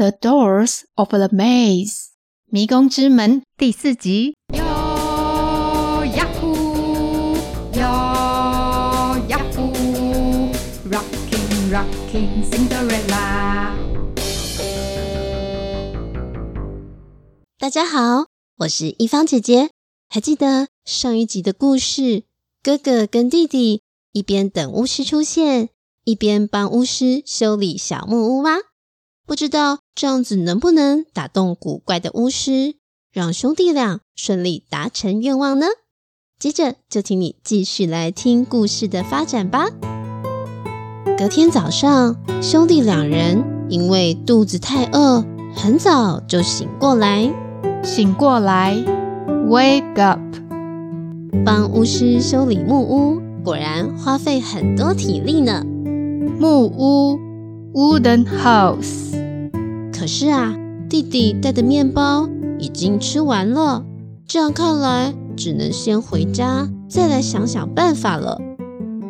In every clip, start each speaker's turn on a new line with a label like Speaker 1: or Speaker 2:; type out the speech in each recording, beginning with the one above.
Speaker 1: The Doors of the Maze，迷宫之门第四集。哟呀呼，哟呀呼，Rocking Rocking Cinderella。
Speaker 2: 大家好，我是一方姐姐。还记得上一集的故事，哥哥跟弟弟一边等巫师出现，一边帮巫师修理小木屋吗？不知道这样子能不能打动古怪的巫师，让兄弟俩顺利达成愿望呢？接着就请你继续来听故事的发展吧。隔天早上，兄弟两人因为肚子太饿，很早就醒过来。
Speaker 1: 醒过来。Wake up！
Speaker 2: 帮巫师修理木屋，果然花费很多体力呢。
Speaker 1: 木屋 （Wooden House）。
Speaker 2: 可是啊，弟弟带的面包已经吃完了，这样看来只能先回家，再来想想办法了。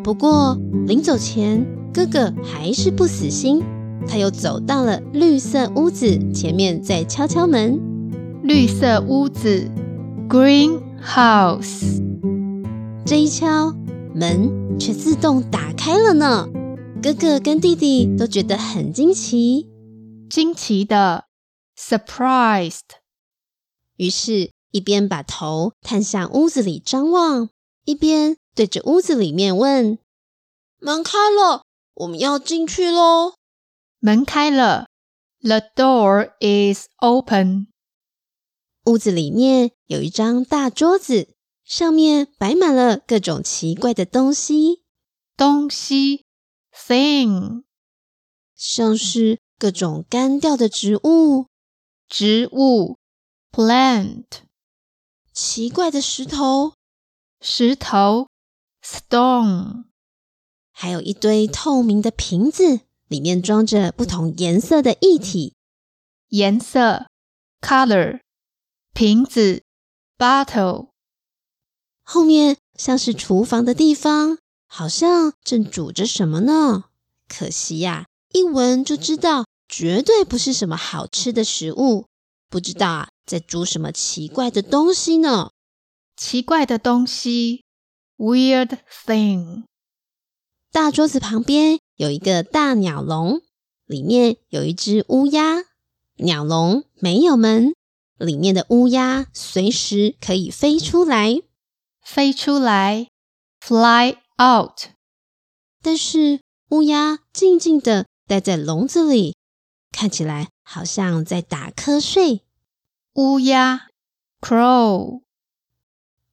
Speaker 2: 不过临走前，哥哥还是不死心，他又走到了绿色屋子前面，再敲敲门。
Speaker 1: 绿色屋子。Greenhouse，
Speaker 2: 这一敲门却自动打开了呢。哥哥跟弟弟都觉得很惊奇，
Speaker 1: 惊奇的，surprised。
Speaker 2: 于是，一边把头探向屋子里张望，一边对着屋子里面问：“门开了，我们要进去喽。”
Speaker 1: 门开了，The door is open。
Speaker 2: 屋子里面有一张大桌子，上面摆满了各种奇怪的东西。
Speaker 1: 东西，thing，
Speaker 2: 像是各种干掉的植物，
Speaker 1: 植物，plant，
Speaker 2: 奇怪的石头，
Speaker 1: 石头，stone，
Speaker 2: 还有一堆透明的瓶子，里面装着不同颜色的液体。
Speaker 1: 颜色，color。瓶子，bottle，
Speaker 2: 后面像是厨房的地方，好像正煮着什么呢？可惜呀，一闻就知道绝对不是什么好吃的食物。不知道啊，在煮什么奇怪的东西呢？
Speaker 1: 奇怪的东西，weird thing。
Speaker 2: 大桌子旁边有一个大鸟笼，里面有一只乌鸦。鸟笼没有门。里面的乌鸦随时可以飞出来，
Speaker 1: 飞出来，fly out。
Speaker 2: 但是乌鸦静静地待在笼子里，看起来好像在打瞌睡。
Speaker 1: 乌鸦，crow。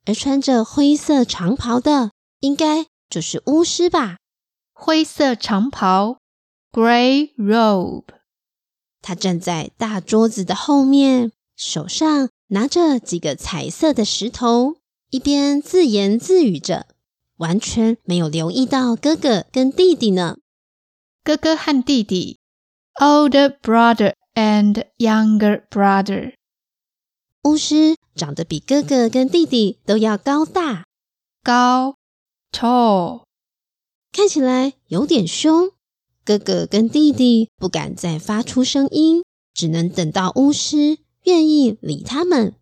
Speaker 2: 而穿着灰色长袍的，应该就是巫师吧？
Speaker 1: 灰色长袍，grey robe。
Speaker 2: 他站在大桌子的后面。手上拿着几个彩色的石头，一边自言自语着，完全没有留意到哥哥跟弟弟呢。
Speaker 1: 哥哥和弟弟，older brother and younger brother。
Speaker 2: 巫师长得比哥哥跟弟弟都要高大，
Speaker 1: 高，tall，
Speaker 2: 看起来有点凶。哥哥跟弟弟不敢再发出声音，只能等到巫师。愿意理他们，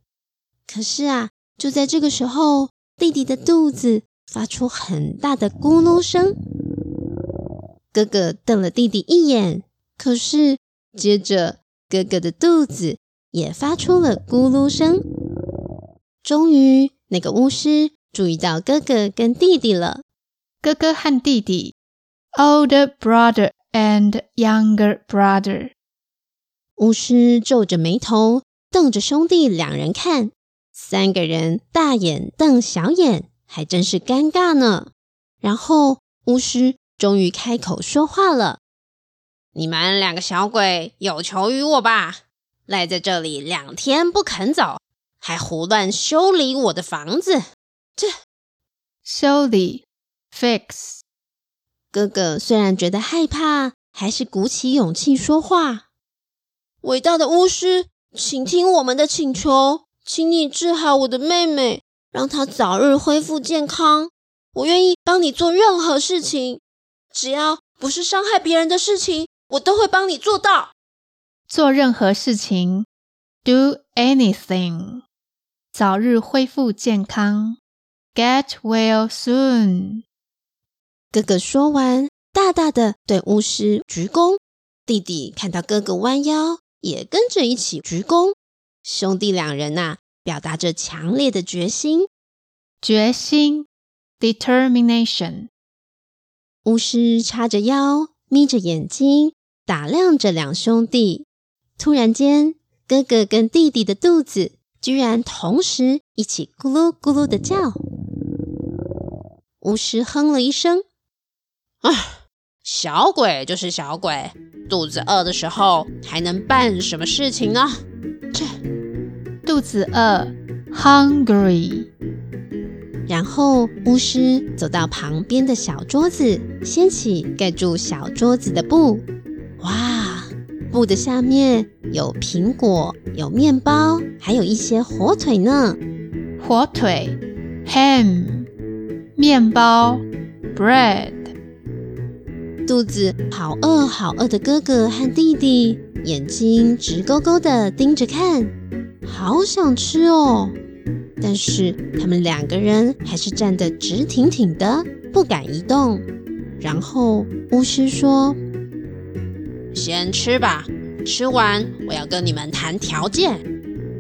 Speaker 2: 可是啊，就在这个时候，弟弟的肚子发出很大的咕噜声。哥哥瞪了弟弟一眼，可是接着哥哥的肚子也发出了咕噜声。终于，那个巫师注意到哥哥跟弟弟了。
Speaker 1: 哥哥和弟弟，older brother and younger brother。
Speaker 2: 巫师皱着眉头。瞪着兄弟两人看，三个人大眼瞪小眼，还真是尴尬呢。然后巫师终于开口说话了：“你们两个小鬼有求于我吧？赖在这里两天不肯走，还胡乱修理我的房子。”这
Speaker 1: 修理 fix。
Speaker 2: 哥哥虽然觉得害怕，还是鼓起勇气说话：“伟大的巫师。”请听我们的请求，请你治好我的妹妹，让他早日恢复健康。我愿意帮你做任何事情，只要不是伤害别人的事情，我都会帮你做到。
Speaker 1: 做任何事情，do anything，早日恢复健康，get well soon。
Speaker 2: 哥哥说完，大大的对巫师鞠躬。弟弟看到哥哥弯腰，也跟着一起鞠躬。兄弟两人呐、啊，表达着强烈的决心，
Speaker 1: 决心，determination。
Speaker 2: 巫师叉着腰，眯着眼睛，打量着两兄弟。突然间，哥哥跟弟弟的肚子居然同时一起咕噜咕噜的叫。巫师哼了一声：“啊，小鬼就是小鬼，肚子饿的时候还能办什么事情呢？”这
Speaker 1: 肚子饿，hungry。
Speaker 2: 然后巫师走到旁边的小桌子，掀起盖住小桌子的布。哇，布的下面有苹果，有面包，还有一些火腿呢。
Speaker 1: 火腿，ham，面包，bread。
Speaker 2: 肚子好饿好饿的哥哥和弟弟，眼睛直勾勾的盯着看，好想吃哦。但是他们两个人还是站得直挺挺的，不敢移动。然后巫师说：“先吃吧，吃完我要跟你们谈条件。”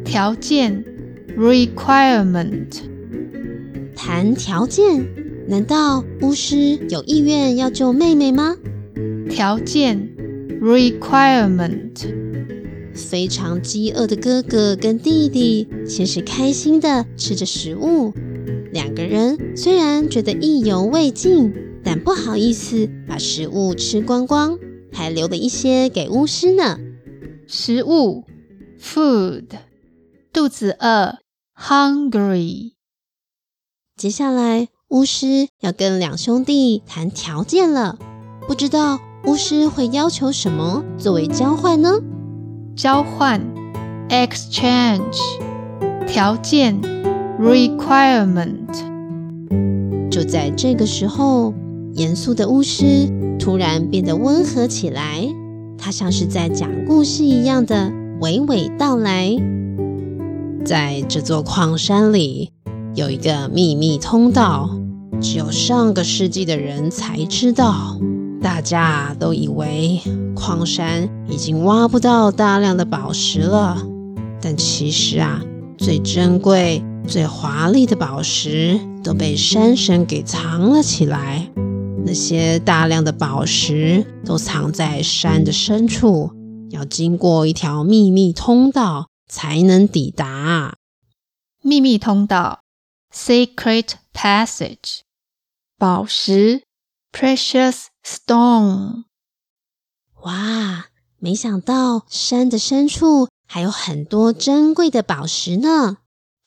Speaker 1: 条件，requirement。
Speaker 2: 谈条件？难道巫师有意愿要救妹妹吗？
Speaker 1: 条件，requirement。
Speaker 2: 非常饥饿的哥哥跟弟弟先是开心的吃着食物，两个人虽然觉得意犹未尽，但不好意思把食物吃光光，还留了一些给巫师呢。
Speaker 1: 食物，food，肚子饿，hungry。
Speaker 2: 接下来巫师要跟两兄弟谈条件了，不知道巫师会要求什么作为交换呢？
Speaker 1: 交换，exchange，条件，requirement。
Speaker 2: 就在这个时候，严肃的巫师突然变得温和起来，他像是在讲故事一样的娓娓道来。在这座矿山里，有一个秘密通道，只有上个世纪的人才知道。大家都以为矿山已经挖不到大量的宝石了，但其实啊，最珍贵、最华丽的宝石都被山神给藏了起来。那些大量的宝石都藏在山的深处，要经过一条秘密通道才能抵达。
Speaker 1: 秘密通道，Secret Passage，宝石，Precious。Stone，
Speaker 2: 哇！没想到山的深处还有很多珍贵的宝石呢。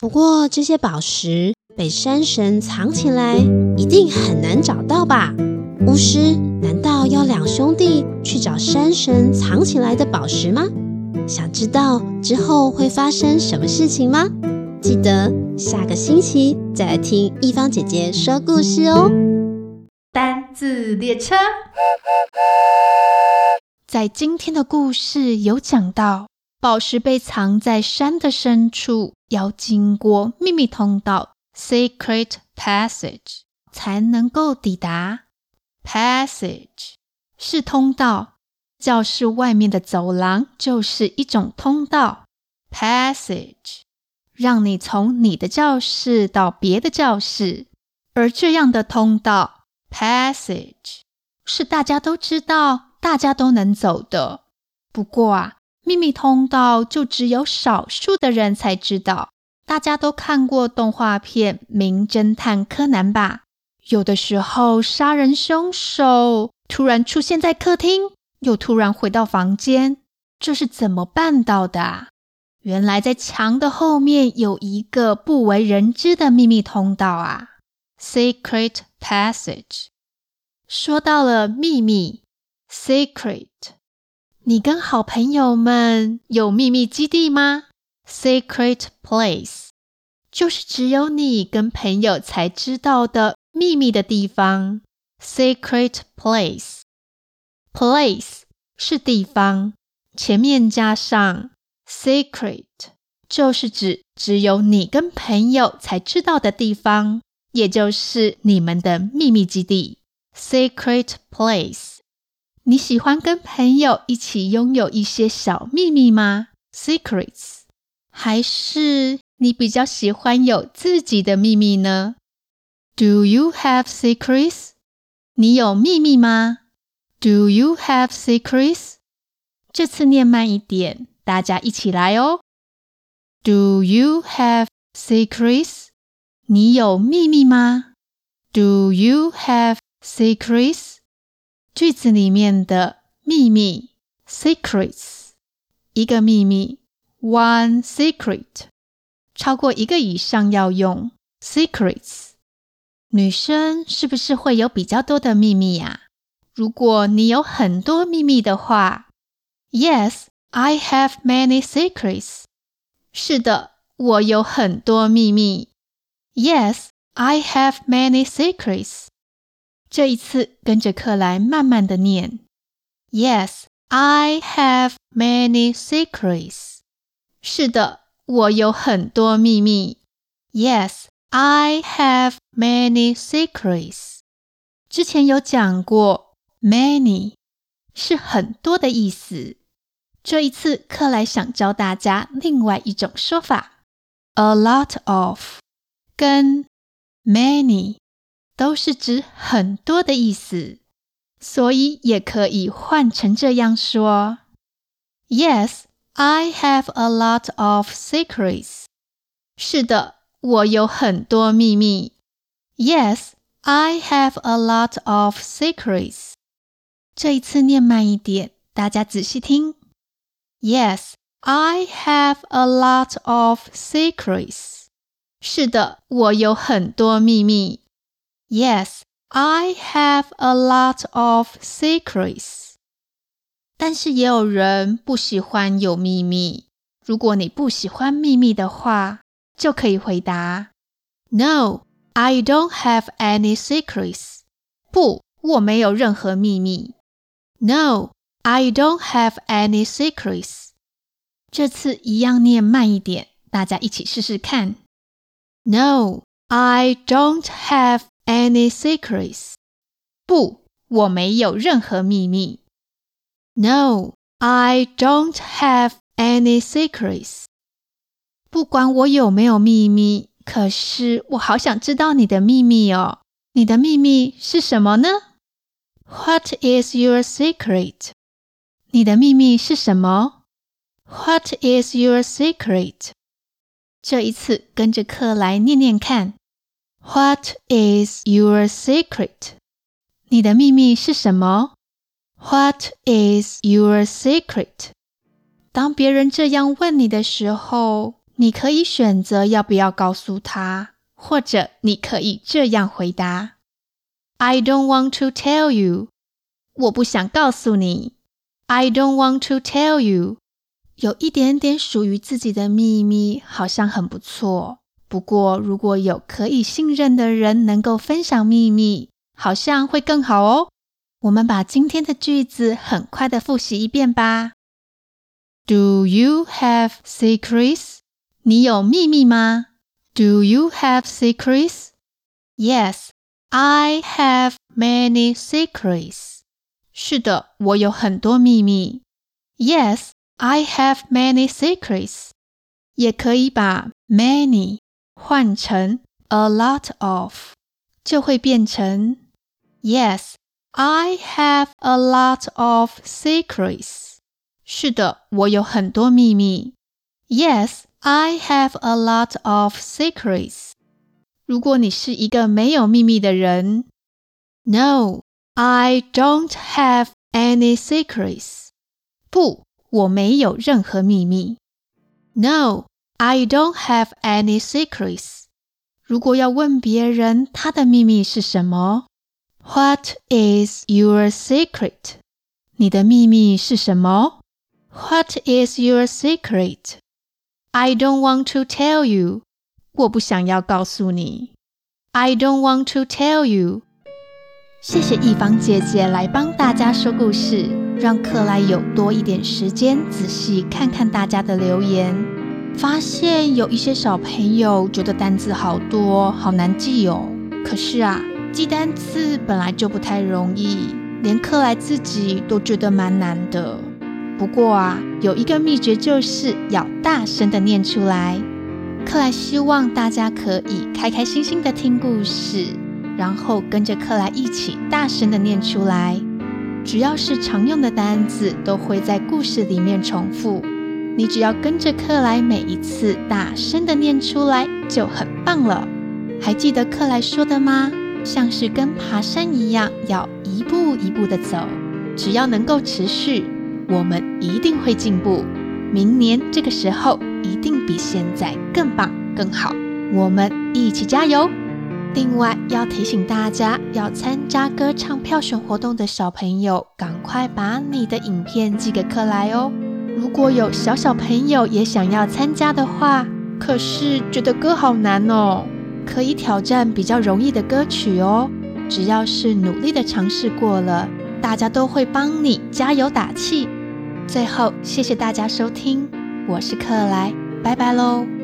Speaker 2: 不过这些宝石被山神藏起来，一定很难找到吧？巫师难道要两兄弟去找山神藏起来的宝石吗？想知道之后会发生什么事情吗？记得下个星期再来听一方姐姐说故事哦。
Speaker 1: 单字列车，在今天的故事有讲到，宝石被藏在山的深处，要经过秘密通道 （Secret Passage） 才能够抵达。Passage 是通道，教室外面的走廊就是一种通道。Passage 让你从你的教室到别的教室，而这样的通道。Passage 是大家都知道、大家都能走的。不过啊，秘密通道就只有少数的人才知道。大家都看过动画片《名侦探柯南》吧？有的时候，杀人凶手突然出现在客厅，又突然回到房间，这是怎么办到的？原来在墙的后面有一个不为人知的秘密通道啊！Secret Passage，说到了秘密，secret，你跟好朋友们有秘密基地吗？Secret place，就是只有你跟朋友才知道的秘密的地方。Secret place，place 是地方，前面加上 secret，就是指只有你跟朋友才知道的地方，也就是你们的秘密基地 secret place。你喜欢跟朋友一起拥有一些小秘密吗？secrets，还是你比较喜欢有自己的秘密呢？Do you have secrets？你有秘密吗？Do you have secrets？这次念慢一点，大家一起来哦。Do you have secrets？你有秘密吗？Do you have secrets？句子里面的秘密 secrets，一个秘密 one secret，超过一个以上要用 secrets。女生是不是会有比较多的秘密呀？如果你有很多秘密的话，Yes, I have many secrets。是的，我有很多秘密。Yes, I have many secrets。这一次跟着课来慢慢的念。Yes, I have many secrets。是的，我有很多秘密。Yes, I have many secrets。之前有讲过，many 是很多的意思。这一次课来想教大家另外一种说法，a lot of 跟 many。都是指很多的意思，所以也可以换成这样说：Yes, I have a lot of secrets. 是的，我有很多秘密。Yes, I have a lot of secrets. 这一次念慢一点，大家仔细听。Yes, I have a lot of secrets. 是的，我有很多秘密。Yes, I have a lot of secrets. 但是也有人不喜欢有秘密。如果你不喜欢秘密的话，就可以回答：No, I don't have any secrets. 不，我没有任何秘密。No, I don't have any secrets. 这次一样念慢一点，大家一起试试看。No, I don't have Any secrets？不，我没有任何秘密。No, I don't have any secrets。不管我有没有秘密，可是我好想知道你的秘密哦。你的秘密是什么呢？What is your secret？你的秘密是什么？What is your secret？这一次跟着课来念念看。 What is your secret？你的秘密是什么？What is your secret？当别人这样问你的时候，你可以选择要不要告诉他，或者你可以这样回答：I don't want to tell you。我不想告诉你。I don't want to tell you。有一点点属于自己的秘密，好像很不错。不过，如果有可以信任的人能够分享秘密，好像会更好哦。我们把今天的句子很快的复习一遍吧。Do you have secrets？你有秘密吗？Do you have secrets? Yes, I have many secrets. 是的，我有很多秘密。Yes, I have many secrets. 也可以把 many 换成 a lot of，就会变成 Yes, I have a lot of secrets. 是的，我有很多秘密。Yes, I have a lot of secrets. 如果你是一个没有秘密的人，No, I don't have any secrets. 不，我没有任何秘密。No. I don't have any secrets. 如果要问别人他的秘密是什么？What is your secret? 你的秘密是什么？What is your secret? I don't want to tell you. 我不想要告诉你。I don't want to tell you. 谢谢一芳姐姐来帮大家说故事。 让克莱有多一点时间仔细看看大家的留言， 发现有一些小朋友觉得单字好多，好难记哦。可是啊，记单词本来就不太容易，连克莱自己都觉得蛮难的。不过啊，有一个秘诀就是要大声的念出来。克莱希望大家可以开开心心的听故事，然后跟着克莱一起大声的念出来。只要是常用的单字，都会在故事里面重复。你只要跟着克莱每一次大声的念出来，就很棒了。还记得克莱说的吗？像是跟爬山一样，要一步一步的走。只要能够持续，我们一定会进步。明年这个时候，一定比现在更棒更好，我们一起加油！另外要提醒大家，要参加歌唱票选活动的小朋友，赶快把你的影片寄给克莱哦。如果有小小朋友也想要参加的话，可是觉得歌好难哦，可以挑战比较容易的歌曲哦。只要是努力的尝试过了，大家都会帮你加油打气。最后，谢谢大家收听。我是克莱，拜拜喽。